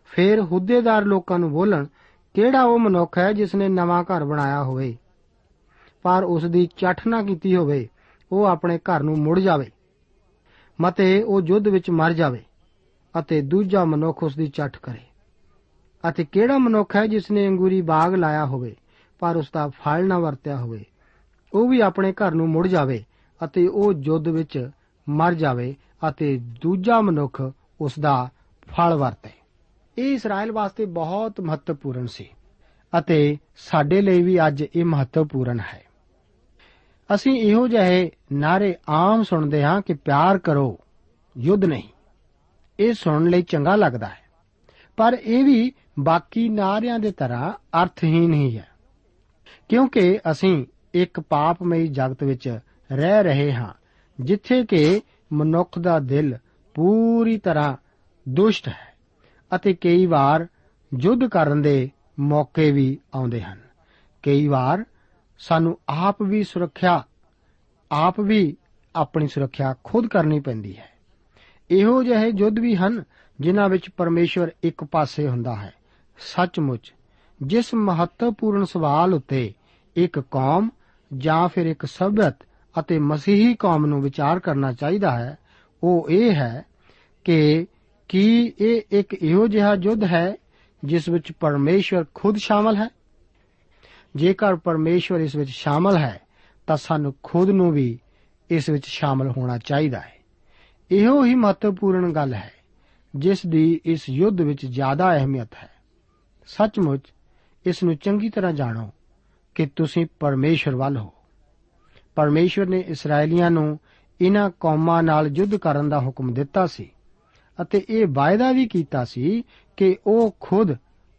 ਫਿਰ ਹੁੱਦੇਦਾਰ ਲੋਕਾਂ ਨੂੰ ਬੋਲਣ, ਕਿਹੜਾ ਉਹ ਮਨੁੱਖ ਹੈ ਜਿਸ ਨੇ ਨਵਾਂ ਘਰ ਬਣਾਇਆ ਹੋਵੇ? ਪਰ ਉਸ ਦੀ ਚੱਠ ਨਾ ਕੀਤੀ ਹੋਵੇ, ਉਹ ਆਪਣੇ ਘਰ ਨੂੰ ਮੁੜ ਜਾਵੇ। ਮਤੇ ਉਹ ਯੁੱਧ ਵਿੱਚ ਮਰ ਜਾਵੇ ਅਤੇ ਦੂਜਾ ਮਨੁੱਖ ਉਸ ਦੀ ਚੱਠ ਕਰੇ। ਅਤੇ ਕਿਹੜਾ ਮਨੁੱਖ ਹੈ ਜਿਸ ਨੇ ਅੰਗੂਰੀ ਬਾਗ ਲਾਇਆ ਹੋਵੇ, ਪਰ ਉਸ ਦਾ ਫਲ ਨਾ ਵਰਤਿਆ ਹੋਵੇ? ਉਹ ਵੀ ਆਪਣੇ ਘਰ ਨੂੰ ਮੁੜ ਜਾਵੇ ਅਤੇ ਉਹ ਯੁੱਧ ਵਿੱਚ ਮਰ ਜਾਵੇ ਅਤੇ ਦੂਜਾ ਮਨੁੱਖ ਉਸ ਦਾ ਫਲ ਵਰਤੇ। ਇਹ ਇਸਰਾਇਲ ਵਾਸਤੇ ਬਹੁਤ ਮਹੱਤਵਪੂਰਨ ਸੀ ਅਤੇ ਸਾਡੇ ਲਈ ਵੀ ਅੱਜ ਇਹ ਮਹੱਤਵਪੂਰਨ ਹੈ। ਅਸੀਂ ਇਹੋ ਜਿਹੇ ਨਾਰੇ ਆਮ ਸੁਣਦੇ ਹਾਂ ਕਿ ਪਿਆਰ ਕਰੋ, ਯੁੱਧ ਨਹੀਂ। ਇਹ ਸੁਣਨ ਲਈ ਚੰਗਾ ਲੱਗਦਾ ਹੈ। ਪਰ ਇਹ ਵੀ ਬਾਕੀ ਨਾਰਿਆਂ ਦੇ ਤਰ੍ਹਾਂ ਅਰਥਹੀਨ ਹੀ ਹੈ। ਕਿਉਂਕਿ ਅਸੀਂ ਇੱਕ ਪਾਪਮਈ ਜਗਤ ਵਿੱਚ ਰਹਿ ਰਹੇ ਹਾਂ, ਜਿੱਥੇ ਕਿ ਮਨੁੱਖ ਦਾ ਦਿਲ ਪੂਰੀ ਤਰ੍ਹਾਂ ਦੁਸ਼ਟ ਹੈ ਅਤੇ ਕਈ ਵਾਰ ਯੁੱਧ ਕਰਨ ਦੇ ਮੌਕੇ ਵੀ ਆਉਂਦੇ ਹਨ। ਕਈ ਵਾਰ ਸਾਨੂੰ ਆਪ ਵੀ ਸੁਰੱਖਿਆ, ਆਪ ਵੀ ਆਪਣੀ ਸੁਰੱਖਿਆ ਖੁਦ ਕਰਨੀ ਪੈਂਦੀ ਹੈ। ਇਹੋ ਜਿਹੇ ਯੁੱਧ ਵੀ ਹਨ ਜਿਨ੍ਹਾਂ ਵਿੱਚ ਪਰਮੇਸ਼ਵਰ ਇੱਕ ਪਾਸੇ ਹੁੰਦਾ ਹੈ, ਸੱਚਮੁੱਚ। ਜਿਸ ਮਹੱਤਵਪੂਰਨ ਸਵਾਲ ਉੱਤੇ ਇੱਕ ਕੌਮ ਜਾਂ ਫਿਰ ਇੱਕ ਸਭਿਅਤ ਅਤੇ ਮਸੀਹੀ ਕੌਮ ਨੂੰ ਵਿਚਾਰ ਕਰਨਾ ਚਾਹੀਦਾ ਹੈ, ਉਹ ਇਹ ਹੈ ਕਿ ਕੀ ਇਹ ਇੱਕ ਇਹੋ ਜਿਹਾ ਯੁੱਧ ਹੈ ਜਿਸ ਵਿੱਚ ਪਰਮੇਸ਼ਵਰ ਖੁਦ ਸ਼ਾਮਲ ਹੈ? ਜੇਕਰ ਪਰਮੇਸ਼ਵਰ ਇਸ ਵਿੱਚ ਸ਼ਾਮਲ ਹੈ, ਤਾਂ ਸਾਨੂੰ ਖੁਦ ਨੂੰ ਵੀ ਇਸ ਵਿੱਚ ਸ਼ਾਮਲ ਹੋਣਾ ਚਾਹੀਦਾ ਹੈ। ਇਹੋ ਹੀ ਮਹੱਤਵਪੂਰਨ ਗੱਲ ਹੈ ਜਿਸ ਦੀ ਇਸ ਯੁੱਧ ਵਿੱਚ ਜ਼ਿਆਦਾ ਅਹਿਮੀਅਤ ਹੈ। ਸੱਚਮੁੱਚ ਇਸ ਨੂੰ ਚੰਗੀ ਤਰ੍ਹਾਂ ਜਾਣੋ। ਕਿ ਤੁਸੀਂ ਪਰਮੇਸ਼ਰ ਵੱਲ ਹੋ। ਪਰਮੇਸ਼ਰ ਨੇ ਇਸرائیਲੀਆਂ ਨੂੰ ਇਹਨਾਂ ਕੌਮਾਂ ਨਾਲ ਯੁੱਧ ਕਰਨ ਦਾ ਹੁਕਮ ਦਿੱਤਾ ਸੀ ਅਤੇ ਇਹ ਵਾਅਦਾ ਵੀ ਕੀਤਾ ਸੀ ਕਿ ਉਹ ਖੁਦ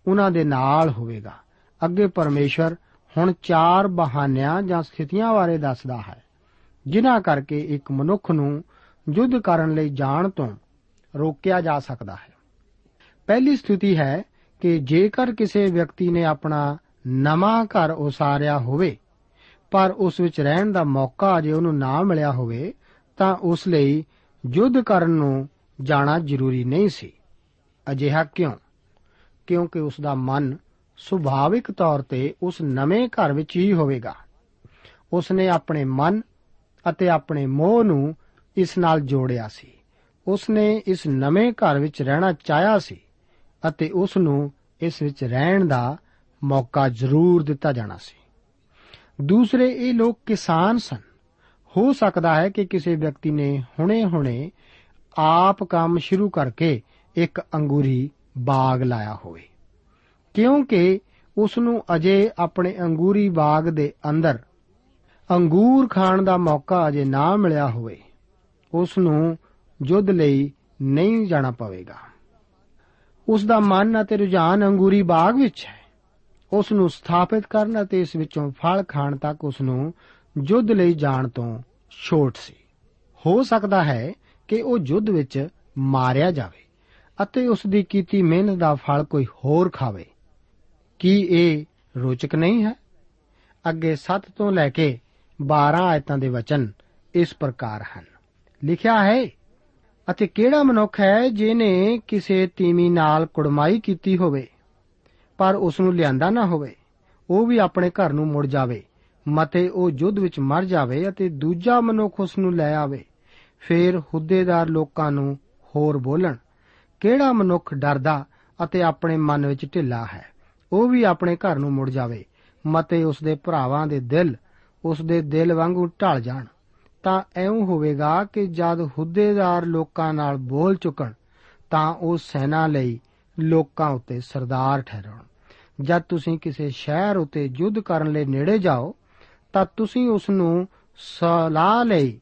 ਉਹਨਾਂ ਦੇ ਨਾਲ ਹੋਵੇਗਾ। ਅੱਗੇ ਪਰਮੇਸ਼ਰ ਹੁਣ ਚਾਰ ਬਹਾਨਿਆਂ ਜਾਂ ਸਥਿਤੀਆਂ ਬਾਰੇ ਦੱਸਦਾ ਹੈ, ਜਿਨ੍ਹਾਂ ਕਰਕੇ ਇੱਕ ਮਨੁੱਖ ਨੂੰ ਯੁੱਧ ਕਰਨ ਲਈ ਜਾਣ ਤੋਂ ਰੋਕਿਆ ਜਾ ਸਕਦਾ ਹੈ। ਪਹਿਲੀ ਸਥਿਤੀ ਹੈ ਕਿ ਜੇਕਰ ਕਿਸੇ ਵਿਅਕਤੀ ਨੇ ਆਪਣਾ ਨਵਾਂ ਘਰ ਉਸਾਰਿਆ ਹੋਵੇ, ਪਰ ਉਸ ਵਿੱਚ ਰਹਿਣ ਦਾ ਮੌਕਾ ਅਜੇ ਉਹਨੂੰ ਨਾ ਮਿਲਿਆ ਹੋਵੇ, ਤਾਂ ਉਸ ਲਈ ਯੁੱਧ ਕਰਨ ਨੂੰ ਜਾਣਾ ਜ਼ਰੂਰੀ ਨਹੀਂ ਸੀ। ਅਜਿਹਾ ਕਿਉਂ? ਕਿਉਂਕਿ ਉਸ ਦਾ ਮਨ ਸੁਭਾਵਿਕ ਤੌਰ ਤੇ ਉਸ ਨਵੇਂ ਘਰ ਵਿੱਚ ਹੀ ਹੋਵੇਗਾ। ਉਸ ਨੇ ਆਪਣੇ ਮਨ ਅਤੇ ਆਪਣੇ ਮੋਹ ਨੂੰ ਇਸ ਨਾਲ ਜੋੜਿਆ ਸੀ। ਉਸ ਨੇ ਇਸ ਨਵੇਂ ਘਰ ਵਿੱਚ ਰਹਿਣਾ ਚਾਹਿਆ ਸੀ ਅਤੇ ਉਸ ਨੂੰ ਇਸ ਵਿੱਚ ਰਹਿਣ ਦਾ ਮੌਕਾ ਜ਼ਰੂਰ ਦਿੱਤਾ ਜਾਣਾ ਸੀ। ਦੂਸਰੇ, ਇਹ ਲੋਕ ਕਿਸਾਨ ਸਨ। ਹੋ ਸਕਦਾ ਹੈ ਕਿ ਕਿਸੇ ਵਿਅਕਤੀ ਨੇ ਹੁਣੇ-ਹੁਣੇ ਆਪ ਕੰਮ ਸ਼ੁਰੂ ਕਰਕੇ ਇੱਕ ਅੰਗੂਰੀ ਬਾਗ ਲਾਇਆ ਹੋਵੇ। ਕਿਉਂਕਿ ਉਸ ਨੂੰ ਅਜੇ ਆਪਣੇ ਅੰਗੂਰੀ ਬਾਗ ਦੇ ਅੰਦਰ ਅੰਗੂਰ ਖਾਣ ਦਾ ਮੌਕਾ ਅਜੇ ਨਾ ਮਿਲਿਆ ਹੋਵੇ। ਉਸ ਨੂੰ ਯੁੱਧ ਲਈ ਨਹੀਂ ਜਾਣਾ ਪਵੇਗਾ। ਉਸ ਦਾ ਮਨ ਅਤੇ ਰੁਝਾਨ ਅੰਗੂਰੀ ਬਾਗ ਵਿੱਚ ਹੈ। ਉਸ ਨੂੰ ਸਥਾਪਿਤ ਕਰਨ ਅਤੇ ਇਸ ਵਿੱਚੋਂ ਫਲ ਖਾਣ ਤੱਕ ਉਸ ਨੂੰ ਯੁੱਧ ਲਈ ਜਾਣ ਤੋਂ ਛੋਟ ਸੀ। ਹੋ ਸਕਦਾ ਹੈ ਕਿ ਉਹ ਯੁੱਧ ਵਿੱਚ ਮਾਰਿਆ ਜਾਵੇ ਅਤੇ ਉਸ ਦੀ ਕੀਤੀ ਮਿਹਨਤ ਦਾ ਫਲ ਕੋਈ ਹੋਰ ਖਾਵੇ। ਕੀ ਇਹ ਰੋਚਕ ਨਹੀਂ ਹੈ? ਅੱਗੇ 7 ਤੋਂ ਲੈ ਕੇ 12 ਆਇਤਾਂ ਦੇ ਵਚਨ ਇਸ ਪ੍ਰਕਾਰ ਹਨ। ਲਿਖਿਆ ਹੈ, ਅਤੇ ਕਿਹੜਾ ਮਨੁੱਖ ਹੈ ਜਿਨੇ ਕਿਸੇ ਤੀਮੀ ਨਾਲ ਕੁੜਮਾਈ ਕੀਤੀ ਹੋਵੇ? ਪਰ ਉਸ ਨੂੰ ਲਿਆਂਦਾ ਨਾ ਹੋਵੇ। ਉਹ ਵੀ ਆਪਣੇ ਘਰ ਨੂੰ ਮੁੜ ਜਾਵੇ। ਮਤੇ ਉਹ ਯੁੱਧ ਵਿੱਚ ਮਰ ਜਾਵੇ ਅਤੇ ਦੂਜਾ ਮਨੁੱਖ ਉਸ ਨੂੰ ਲੈ ਆਵੇ। ਫਿਰ ਹੁੱਦੇਦਾਰ ਲੋਕਾਂ ਨੂੰ ਹੋਰ ਬੋਲਣ, ਕਿਹੜਾ ਮਨੁੱਖ ਡਰਦਾ ਅਤੇ ਆਪਣੇ ਮਨ ਵਿੱਚ ਢਿੱਲਾ ਹੈ? ਉਹ ਵੀ ਆਪਣੇ ਘਰ ਨੂੰ ਮੁੜ ਜਾਵੇ। ਮਤੇ ਉਸ ਦੇ ਭਰਾਵਾਂ ਦੇ ਦਿਲ ਉਸ ਦੇ ਦਿਲ ਵਾਂਗੂ ਢਲ ਜਾਣ। ਤਾਂ ਐਉਂ ਹੋਵੇਗਾ ਕਿ ਜਦ ਹੁੱਦੇਦਾਰ ਲੋਕਾਂ ਨਾਲ ਬੋਲ ਚੁੱਕਣ, ਤਾਂ ਉਹ ਸੈਨਾ ਲਈ ਲੋਕਾਂ ਉੱਤੇ ਸਰਦਾਰ ਠਹਿਰਾਉਣ। ਜਦ ਤੁਸੀਂ ਕਿਸੇ ਸ਼ਹਿਰ ਉੱਤੇ ਯੁੱਧ ਕਰਨ ਲਈ ਨੇੜੇ ਜਾਓ, ਤਾਂ ਤੁਸੀਂ ਉਸ ਨੂੰ ਸਲਾਹ ਲਈ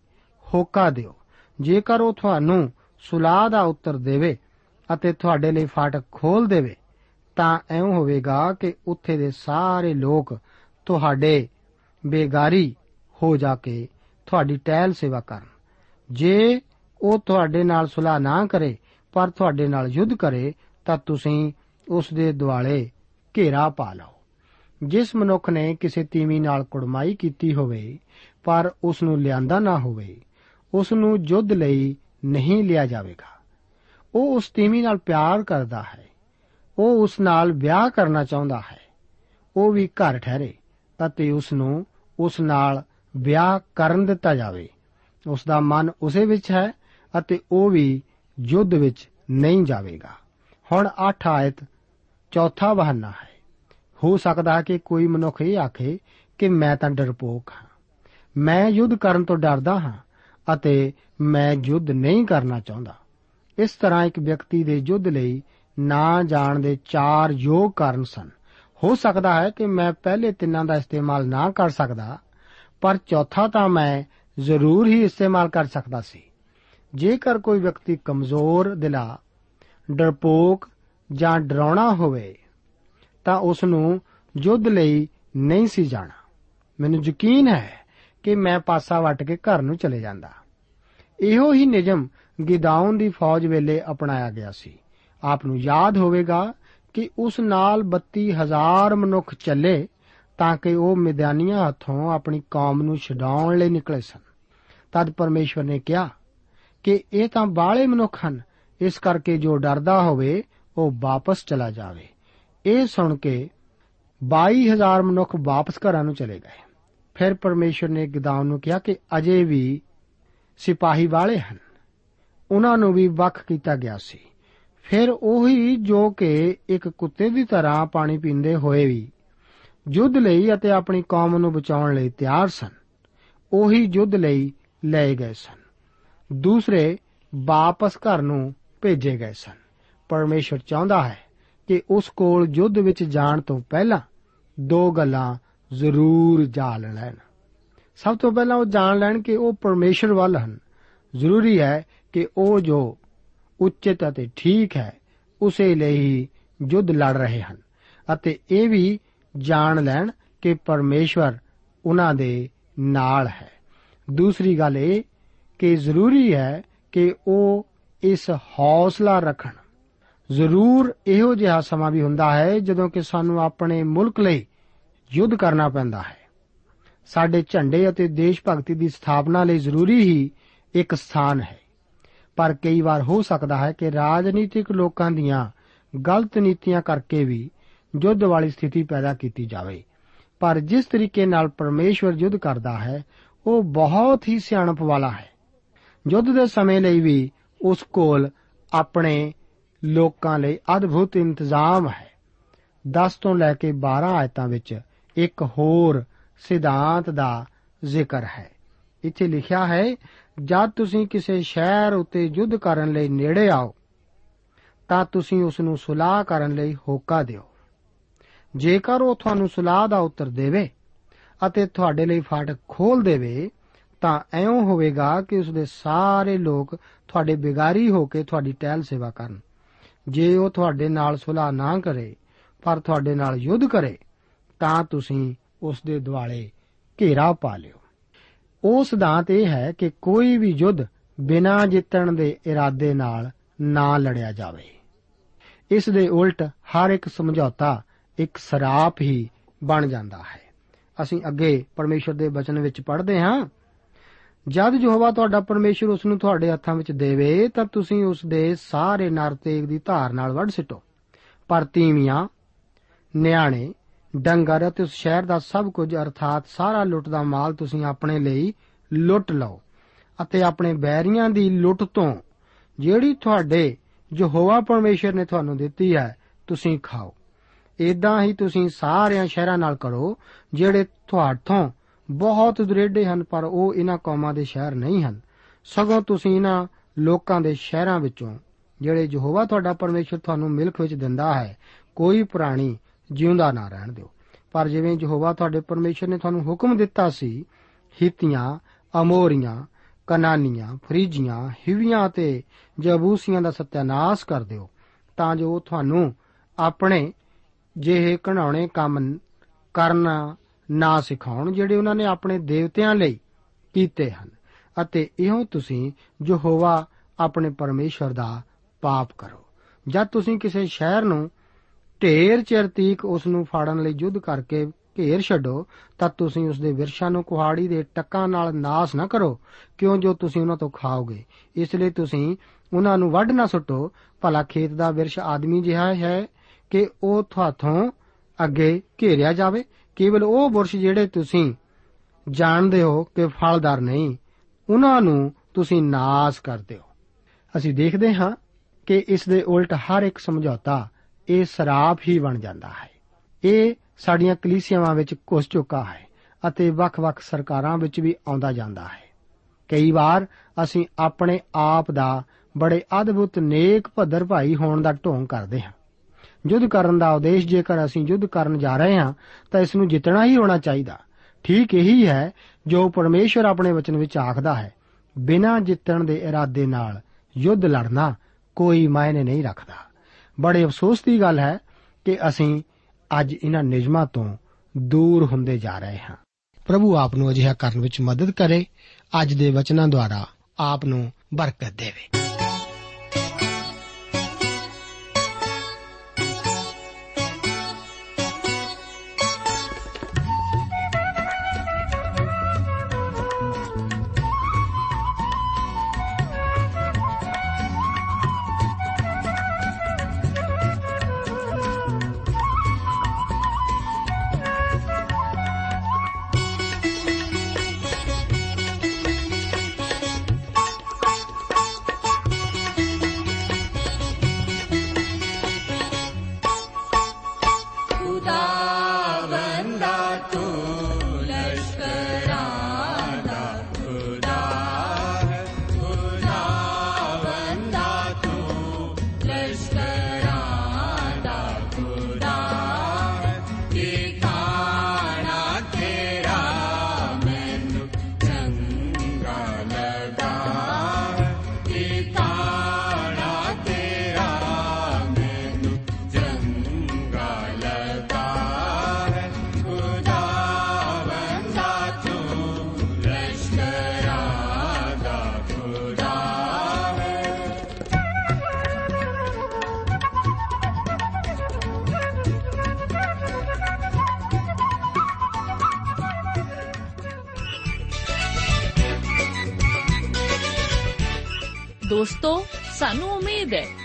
ਹੋਕਾ ਦਿਓ। ਜੇਕਰ ਉਹ ਤੁਹਾਨੂੰ ਸੁਲਾਹ ਦਾ ਉੱਤਰ ਦੇਵੇ ਅਤੇ ਤੁਹਾਡੇ ਲਈ ਫਾਟਕ ਖੋਲ ਦੇਵੇ, ਤਾਂ ਐਉਂ ਹੋਵੇਗਾ ਕਿ ਉੱਥੇ ਦੇ ਸਾਰੇ ਲੋਕ ਤੁਹਾਡੇ ਬੇਗਾਰੀ ਹੋ ਜਾ ਕੇ ਤੁਹਾਡੀ ਟਹਿਲ ਸੇਵਾ ਕਰਨ। ਜੇ ਉਹ ਤੁਹਾਡੇ ਨਾਲ ਸੁਲਾਹ ਨਾ ਕਰੇ, ਪਰ ਤੁਹਾਡੇ ਨਾਲ ਯੁੱਧ ਕਰੇ ਤਾਂ ਤੁਸੀਂ ਉਸ ਦੇ ਦੁਆਲੇ ਘੇਰਾ ਪਾ ਲਓ। ਜਿਸ ਮਨੁੱਖ ਨੇ ਕਿਸੇ ਤੀਵੀ ਨਾਲ ਕੁੜਮਾਈ ਕੀਤੀ ਹੋਵੇ, ਪਰ ਉਸ ਨੂੰ ਲਿਆਂਦਾ ਨਾ ਹੋਵੇ, ਉਸ ਨੂੰ ਯੁੱਧ ਲਈ ਨਹੀਂ ਲਿਆ ਜਾਵੇਗਾ। ਉਹ ਉਸ ਤੀਵੀ ਨਾਲ ਪਿਆਰ ਕਰਦਾ ਹੈ। ਉਹ ਉਸ ਨਾਲ ਵਿਆਹ ਕਰਨਾ ਚਾਹੁੰਦਾ ਹੈ। ਉਹ ਵੀ ਘਰ ਠਹਿਰੇ ਅਤੇ ਉਸ ਨੂੰ ਉਸ ਨਾਲ ਵਿਆਹ ਕਰਨ ਦਿੱਤਾ ਜਾਵੇ। ਉਸ ਦਾ ਮਨ ਉਸੇ ਵਿੱਚ ਹੈ ਅਤੇ ਉਹ ਵੀ ਯੁੱਧ ਵਿੱਚ ਨਹੀਂ ਜਾਵੇਗਾ। ਹੁਣ 8 ਆਇਤ, ਚੌਥਾ ਬਹਾਨਾ ਹੈ। ਹੋ ਸਕਦਾ ਕਿ ਕੋਈ ਮਨੁੱਖ ਇਹ ਆਖੇ ਕਿ ਮੈਂ ਤਾਂ ਡਰਪੋਕ ਹਾਂ। ਮੈਂ ਯੁੱਧ ਕਰਨ ਤੋਂ ਡਰਦਾ ਹਾਂ ਅਤੇ ਮੈਂ ਯੁੱਧ ਨਹੀਂ ਕਰਨਾ ਚਾਹੁੰਦਾ। ਇਸ ਤਰ੍ਹਾਂ ਇੱਕ ਵਿਅਕਤੀ ਦੇ ਯੁੱਧ ਲਈ ਨਾ ਜਾਣ ਦੇ ਚਾਰ ਯੋਗ ਕਾਰਨ ਸਨ। ਹੋ ਸਕਦਾ ਹੈ ਕਿ ਮੈਂ ਪਹਿਲੇ ਤਿੰਨਾਂ ਦਾ ਇਸਤੇਮਾਲ ਨਾ ਕਰ ਸਕਦਾ, ਪਰ ਚੌਥਾ ਤਾਂ ਮੈਂ ਜ਼ਰੂਰ ਹੀ ਇਸਤੇਮਾਲ ਕਰ ਸਕਦਾ ਸੀ। ਜੇਕਰ ਕੋਈ ਵਿਅਕਤੀ ਕਮਜ਼ੋਰ, ਦਿਲਾ ਡਰਪੋਕ ਜਾਂ ਡਰਾਉਣਾ ਹੋਵੇ, ਤਾਂ ਉਸ ਨੂੰ ਯੁੱਧ ਲਈ ਨਹੀਂ ਸੀ ਜਾਣਾ। ਮੈਨੂੰ ਯਕੀਨ ਹੈ ਕਿ ਮੈਂ ਪਾਸਾ ਵੱਟ ਕੇ ਘਰ ਨੂੰ ਚਲੇ ਜਾਂਦਾ। ਇਹੋ ਹੀ ਨਿਯਮ ਗਿਦਾਉਨ ਦੀ ਫੌਜ ਵੇਲੇ ਅਪਣਾਇਆ ਗਿਆ ਸੀ। ਆਪ ਨੂੰ ਯਾਦ ਹੋਵੇਗਾ ਕਿ ਉਸ ਨਾਲ 32000 ਮਨੁੱਖ ਚੱਲੇ ਤਾਂ ਕਿ ਉਹ ਮਿਦਾਨੀਆਂ ਹੱਥੋਂ ਆਪਣੀ ਕੌਮ ਨੂੰ ਛਡਾਉਣ ਲਈ ਨਿਕਲੇ ਸਨ। ਤਦ ਪਰਮੇਸ਼ਵਰ ਨੇ ਕਿਹਾ ਕਿ ਇਹ ਤਾਂ ਬਾਲੇ ਮਨੁੱਖ ਹਨ ਇਸ ਕਰਕੇ ਜੋ ਡਰਦਾ ਹੋਵੇ, ਉਹ ਵਾਪਸ ਚਲਾ ਜਾਵੇ। ਇਹ ਸੁਣ ਕੇ 22000 ਮਨੁੱਖ ਵਾਪਸ ਘਰਾਂ ਨੂੰ ਚਲੇ ਗਏ। ਫਿਰ ਪਰਮੇਸ਼ਵਰ ਨੇ ਗਿਦਾਉਨ ਨੂੰ ਕਿਹਾ ਕਿ ਅਜੇ ਵੀ ਸਿਪਾਹੀ ਵਾਲੇ ਹਨ। ਉਹਨਾਂ ਨੂੰ ਵੀ ਵੱਖ ਕੀਤਾ ਗਿਆ ਸੀ। ਫਿਰ ਉਹੀ ਜੋ ਕਿ ਇੱਕ ਕੁੱਤੇ ਦੀ ਤਰ੍ਹਾਂ ਪਾਣੀ ਪੀਂਦੇ ਹੋਏ ਵੀ ਯੁੱਧ ਲਈ ਅਤੇ ਆਪਣੀ ਕੌਮ ਨੂੰ ਬਚਾਉਣ ਲਈ ਤਿਆਰ ਸਨ, ਉਹੀ ਯੁੱਧ ਲਈ ਲਏ ਗਏ ਸਨ। ਦੂਸਰੇ ਵਾਪਸ ਘਰ ਨੂੰ ਭੇਜੇ ਗਏ ਸਨ। ਪਰਮੇਸ਼ਰ ਚਾਹੁੰਦਾ ਹੈ ਕਿ ਉਸ ਕੋਲ ਯੁੱਧ ਵਿੱਚ ਜਾਣ ਤੋਂ ਪਹਿਲਾਂ ਦੋ ਗੱਲਾਂ ਜ਼ਰੂਰ ਜਾਣ ਲੈਣ। ਸਭ ਤੋਂ ਪਹਿਲਾਂ ਉਹ ਜਾਣ ਲੈਣ ਕਿ ਉਹ ਪਰਮੇਸ਼ਰ ਵੱਲ ਹਨ। ਜ਼ਰੂਰੀ ਹੈ ਕਿ ਉਹ ਜੋ ਉਚਿਤ ਅਤੇ ਠੀਕ ਹੈ, ਉਸੇ ਲਈ ਹੀ ਯੁੱਧ ਲੜ ਰਹੇ ਹਨ ਅਤੇ ਇਹ ਵੀ ਜਾਣ ਲੈਣ ਕਿ ਪਰਮੇਸ਼ਵਰ ਉਹਨਾਂ ਦੇ ਨਾਲ ਹੈ। ਦੂਸਰੀ ਗੱਲ ਇਹ ਕਿ ਜ਼ਰੂਰੀ ਹੈ ਕਿ ਉਹ ਇਸ ਹੌਸਲਾ ਰੱਖਣ। ਜ਼ਰੂਰ ਇਹੋ ਜਿਹਾ ਸਮਾਂ ਵੀ ਹੁੰਦਾ ਹੈ ਜਦੋਂ ਕਿ ਸਾਨੂੰ ਆਪਣੇ ਮੁਲਕ ਲਈ ਯੁੱਧ ਕਰਨਾ ਪੈਂਦਾ ਹੈ। ਸਾਡੇ ਝੰਡੇ ਅਤੇ ਦੇਸ਼ ਭਗਤੀ ਦੀ ਸਥਾਪਨਾ ਲਈ ਜ਼ਰੂਰੀ ਹੀ ਇੱਕ ਸਥਾਨ ਹੈ। ਪਰ ਕਈ ਵਾਰ ਹੋ ਸਕਦਾ ਹੈ ਕਿ ਰਾਜਨੀਤਿਕ ਲੋਕਾਂ ਦੀਆਂ ਗਲਤ ਨੀਤੀਆਂ ਕਰਕੇ ਵੀ ਯੁੱਧ ਵਾਲੀ ਸਥਿਤੀ ਪੈਦਾ ਕੀਤੀ ਜਾਵੇ। ਪਰ ਜਿਸ ਤਰੀਕੇ ਨਾਲ ਪਰਮੇਸ਼ਵਰ ਯੁੱਧ ਕਰਦਾ ਹੈ, ਉਹ ਬਹੁਤ ਹੀ ਸਿਆਣਪ ਵਾਲਾ ਹੈ। ਯੁੱਧ ਦੇ ਸਮੇਂ ਲਈ ਵੀ ਉਸ ਕੋਲ ਆਪਣੇ ਲੋਕਾਂ ਲਈ ਅਦਭੁਤ ਇੰਤਜ਼ਾਮ ਹੈ। 10 ਤੋਂ ਲੈ ਕੇ 12 ਆਇਤਾਂ ਵਿੱਚ ਇੱਕ ਹੋਰ ਸਿਧਾਂਤ ਦਾ ਜ਼ਿਕਰ ਹੈ। ਇੱਥੇ ਲਿਖਿਆ ਹੈ, ਜਦ ਤੁਸੀਂ ਕਿਸੇ ਸ਼ਹਿਰ ਉੱਤੇ ਯੁੱਧ ਕਰਨ ਲਈ ਨੇੜੇ ਆਓ, ਤਾਂ ਤੁਸੀਂ ਉਸ ਨੂੰ ਸੁਲਾਹ ਕਰਨ ਲਈ ਹੋਕਾ ਦਿਓ। ਜੇਕਰ ਉਹ ਤੁਹਾਨੂੰ ਸੁਲਾਹ ਦਾ ਉੱਤਰ ਦੇਵੇ ਅਤੇ ਤੁਹਾਡੇ ਲਈ ਫਾਟਕ ਖੋਲ ਦੇਵੇ ਤਾਂ ਐਉਂ ਹੋਵੇਗਾ ਕਿ ਉਸ ਦੇ ਸਾਰੇ ਲੋਕ ਤੁਹਾਡੇ ਬਿਗਾਰੀ ਹੋ ਕੇ ਤੁਹਾਡੀ ਟਹਿਲ ਸੇਵਾ ਕਰਨ। ਜੇ ਉਹ ਤੁਹਾਡੇ ਨਾਲ ਸੁਲਾਹ ਨਾ ਕਰੇ, ਪਰ ਤੁਹਾਡੇ ਨਾਲ ਯੁੱਧ ਕਰੇ, ਤਾਂ ਤੁਸੀਂ ਉਸ ਦੇ ਦੁਆਲੇ ਘੇਰਾ ਪਾ ਲਿਓ। ਉਹ ਸਿਧਾਂਤ ਇਹ ਹੈ ਕਿ ਕੋਈ ਵੀ ਯੁੱਧ ਬਿਨਾਂ ਜਿੱਤਣ ਦੇ ਇਰਾਦੇ ਨਾਲ ਨਾ ਲੜਿਆ ਜਾਵੇ। ਇਸ ਦੇ ਉਲਟ ਹਰ ਇੱਕ ਸਮਝੌਤਾ ਇੱਕ ਸਰਾਪ ਹੀ ਬਣ ਜਾਂਦਾ ਹੈ। ਅਸੀਂ ਅੱਗੇ ਪਰਮੇਸ਼ਰ ਦੇ ਬਚਨ ਵਿੱਚ ਪੜ੍ਹਦੇ ਹਾਂ। ਜਦ ਯਹੋਵਾ ਤੁਹਾਡਾ ਪਰਮੇਸ਼ਰ ਉਸ ਨੂੰ ਤੁਹਾਡੇ ਹੱਥਾਂ ਵਿੱਚ ਦੇਵੇ, ਤਾਂ ਤੁਸੀਂ ਉਸ ਦੇ ਸਾਰੇ ਨਰ ਤੇਗ ਦੀ ਧਾਰ ਨਾਲ ਵੱਢ ਸਿੱਟੋ। ਪਰ ਤੀਵੀਆਂ, ਨਿਆਣੇ, ਡੰਗਰ ਅਤੇ ਉਸ ਸ਼ਹਿਰ ਦਾ ਸਭ ਕੁਝ, ਅਰਥਾਤ ਸਾਰਾ ਲੁੱਟ ਦਾ ਮਾਲ ਤੁਸੀਂ ਆਪਣੇ ਲਈ ਲੁੱਟ ਲਓ ਅਤੇ ਆਪਣੇ ਬੈਰੀਆਂ ਦੀ ਲੁੱਟ ਤੋਂ, ਜਿਹੜੀ ਤੁਹਾਡੇ ਯਹੋਵਾ ਪਰਮੇਸ਼ਰ ਨੇ ਤੁਹਾਨੂੰ ਦਿੱਤੀ ਹੈ, ਤੁਸੀਂ ਖਾਓ। ਇਦਾਂ ਹੀ ਤੁਸੀਂ ਸਾਰਿਆਂ ਸ਼ਹਿਰਾਂ ਨਾਲ ਕਰੋ, ਜਿਹੜੇ ਤੁਹਾਡੋਂ ਬਹੁਤ ਦੁਰੇਡੇ ਹਨ, ਪਰ ਉਹ ਇਹਨਾਂ ਕੌਮਾਂ ਦੇ ਸ਼ਹਿਰ ਨਹੀਂ ਹਨ। ਸਗੋਂ ਤੁਸੀਂ ਇਹਨਾਂ ਲੋਕਾਂ ਦੇ ਸ਼ਹਿਰਾਂ ਵਿੱਚੋਂ, ਜਿਹੜੇ ਯਹੋਵਾ ਤੁਹਾਡਾ ਪਰਮੇਸ਼ਰ ਤੁਹਾਨੂੰ ਮਿਲਕ ਵਿੱਚ ਦਿੰਦਾ ਹੈ, ਕੋਈ ਪ੍ਰਾਣੀ ਜਿਉਂਦਾ ਨਾ ਰਹਿਣ ਦਿਓ। ਪਰ ਜਿਵੇਂ ਯਹੋਵਾ ਤੁਹਾਡੇ ਪਰਮੇਸ਼ਰ ਨੇ ਤੁਹਾਨੂੰ ਹੁਕਮ ਦਿੱਤਾ ਸੀ, ਹਿੱਤੀਆਂ, ਅਮੋਰੀਆਂ, ਕਨਾਨੀਆਂ, ਫਰੀਜੀਆਂ, ਹਿਵੀਆਂ ਤੇ ਜਬੂਸੀਆਂ ਦਾ ਸਤਿਆਨਾਸ਼ ਕਰ ਦਿਓ, ਤਾਂ ਜੋ ਉਹ ਤੁਹਾਨੂੰ ਆਪਣੇ ਜਿਹੇ ਘਣਾਉਣੇ ਕੰਮ ਕਰਨਾ ਨਾ ਸਿਖਾਉਣ ਜਿਹੜੇ ਉਹਨਾਂ ਨੇ ਆਪਣੇ ਦੇਵਤਿਆਂ ਲਈ ਕੀਤੇ ਹਨ। ਅਤੇ ਇਹੋ ਤੁਸੀਂ ਯਹੋਵਾ ਆਪਣੇ ਪਰਮੇਸ਼ਰ ਦਾ ਪਾਪ ਕਰੋ। ਜਦ ਤੁਸੀਂ ਕਿਸੇ ਸ਼ਹਿਰ ਨੂੰ ਢੇਰ ਚਿਰ ਤੀਕ ਉਸ ਨੂੰ ਫਾੜਨ ਲਈ ਯੁੱਧ ਕਰਕੇ ਘੇਰ ਛੱਡੋ, ਤਾਂ ਤੁਸੀਂ ਉਸ ਦੇ ਵਿਰਸ਼ਾਂ ਨੂੰ ਕੁਹਾੜੀ ਦੇ ਟੱਕਾਂ ਨਾਲ ਨਾਸ ਨਾ ਕਰੋ, ਕਿਉਂ ਜੋ ਤੁਸੀਂ ਉਹਨਾਂ ਤੋਂ ਖਾਓਗੇ। ਇਸ ਲਈ ਤੁਸੀਂ ਉਹਨਾਂ ਨੂੰ ਵੱਢ ਨਾ ਸੁੱਟੋ। ਭਲਾ ਖੇਤ ਦਾ ਵਿਰਸ਼ ਆਦਮੀ ਜਿਹਾ ਹੈ ਕਿ ਉਹ ਤੁਹਾਥੋਂ ਅੱਗੇ ਘੇਰਿਆ ਜਾਵੇ। ਕੇਵਲ ਉਹ ਬੁਰਸ਼ ਜਿਹੜੇ ਤੁਸੀਂ ਜਾਣਦੇ ਹੋ ਕਿ ਫਲਦਾਰ ਨਹੀਂ, ਉਹਨਾਂ ਨੂੰ ਤੁਸੀਂ ਨਾਸ ਕਰਦੇ ਹੋ। ਅਸੀਂ ਦੇਖਦੇ ਹਾਂ ਕਿ ਇਸ ਦੇ ਉਲਟ ਹਰ ਇੱਕ ਸਮਝੌਤਾ ਇਹ ਸਰਾਪ ਹੀ ਬਣ ਜਾਂਦਾ ਹੈ। ਇਹ ਸਾਡੀਆਂ ਕਲੀਸਿਆਵਾਂ ਵਿੱਚ ਘੁਸ ਚੁੱਕਾ ਹੈ ਅਤੇ ਵੱਖ-ਵੱਖ ਸਰਕਾਰਾਂ ਵਿੱਚ ਵੀ ਆਉਂਦਾ ਜਾਂਦਾ ਹੈ। ਕਈ ਵਾਰ ਅਸੀਂ ਆਪਣੇ ਆਪ ਦਾ ਬੜੇ ਅਦਭੁਤ ਨੇਕ ਭੱਦਰ ਭਾਈ ਹੋਣ ਦਾ ਢੋਂਗ ਕਰਦੇ ਹਾਂ। ਯੁੱਧ ਕਰਨ ਦਾ ਉਦੇਸ਼ ਜੇਕਰ ਅਸੀਂ ਯੁੱਧ ਕਰਨ ਜਾ ਰਹੇ ਹਾਂ, ਤਾਂ ਇਸ ਨੂੰ ਜਿੱਤਣਾ ਹੀ ਹੋਣਾ ਚਾਹੀਦਾ। ਠੀਕ ਇਹੀ ਹੈ ਜੋ ਪਰਮੇਸ਼ਵਰ ਆਪਣੇ ਵਚਨ ਵਿੱਚ ਆਖਦਾ ਹੈ, ਬਿਨਾਂ ਜਿੱਤਣ ਦੇ ਇਰਾਦੇ ਨਾਲ ਯੁੱਧ ਲੜਨਾ ਕੋਈ ਮਾਇਨੇ ਨਹੀਂ ਰੱਖਦਾ। ਬੜੇ ਅਫਸੋਸ ਦੀ ਗੱਲ ਹੈ ਕਿ ਅਸੀਂ ਅੱਜ ਇਹਨਾਂ ਨਿਯਮਾਂ ਤੋਂ ਦੂਰ ਹੁੰਦੇ ਜਾ ਰਹੇ ਹਾਂ। ਪ੍ਰਭੂ ਆਪ ਨੂੰ ਅਜਿਹਾ ਕਰਨ ਵਿੱਚ ਮਦਦ ਕਰੇ, ਅੱਜ ਦੇ ਵਚਨਾਂ ਦੁਆਰਾ ਆਪ ਨੂੰ ਬਰਕਤ ਦੇਵੇ।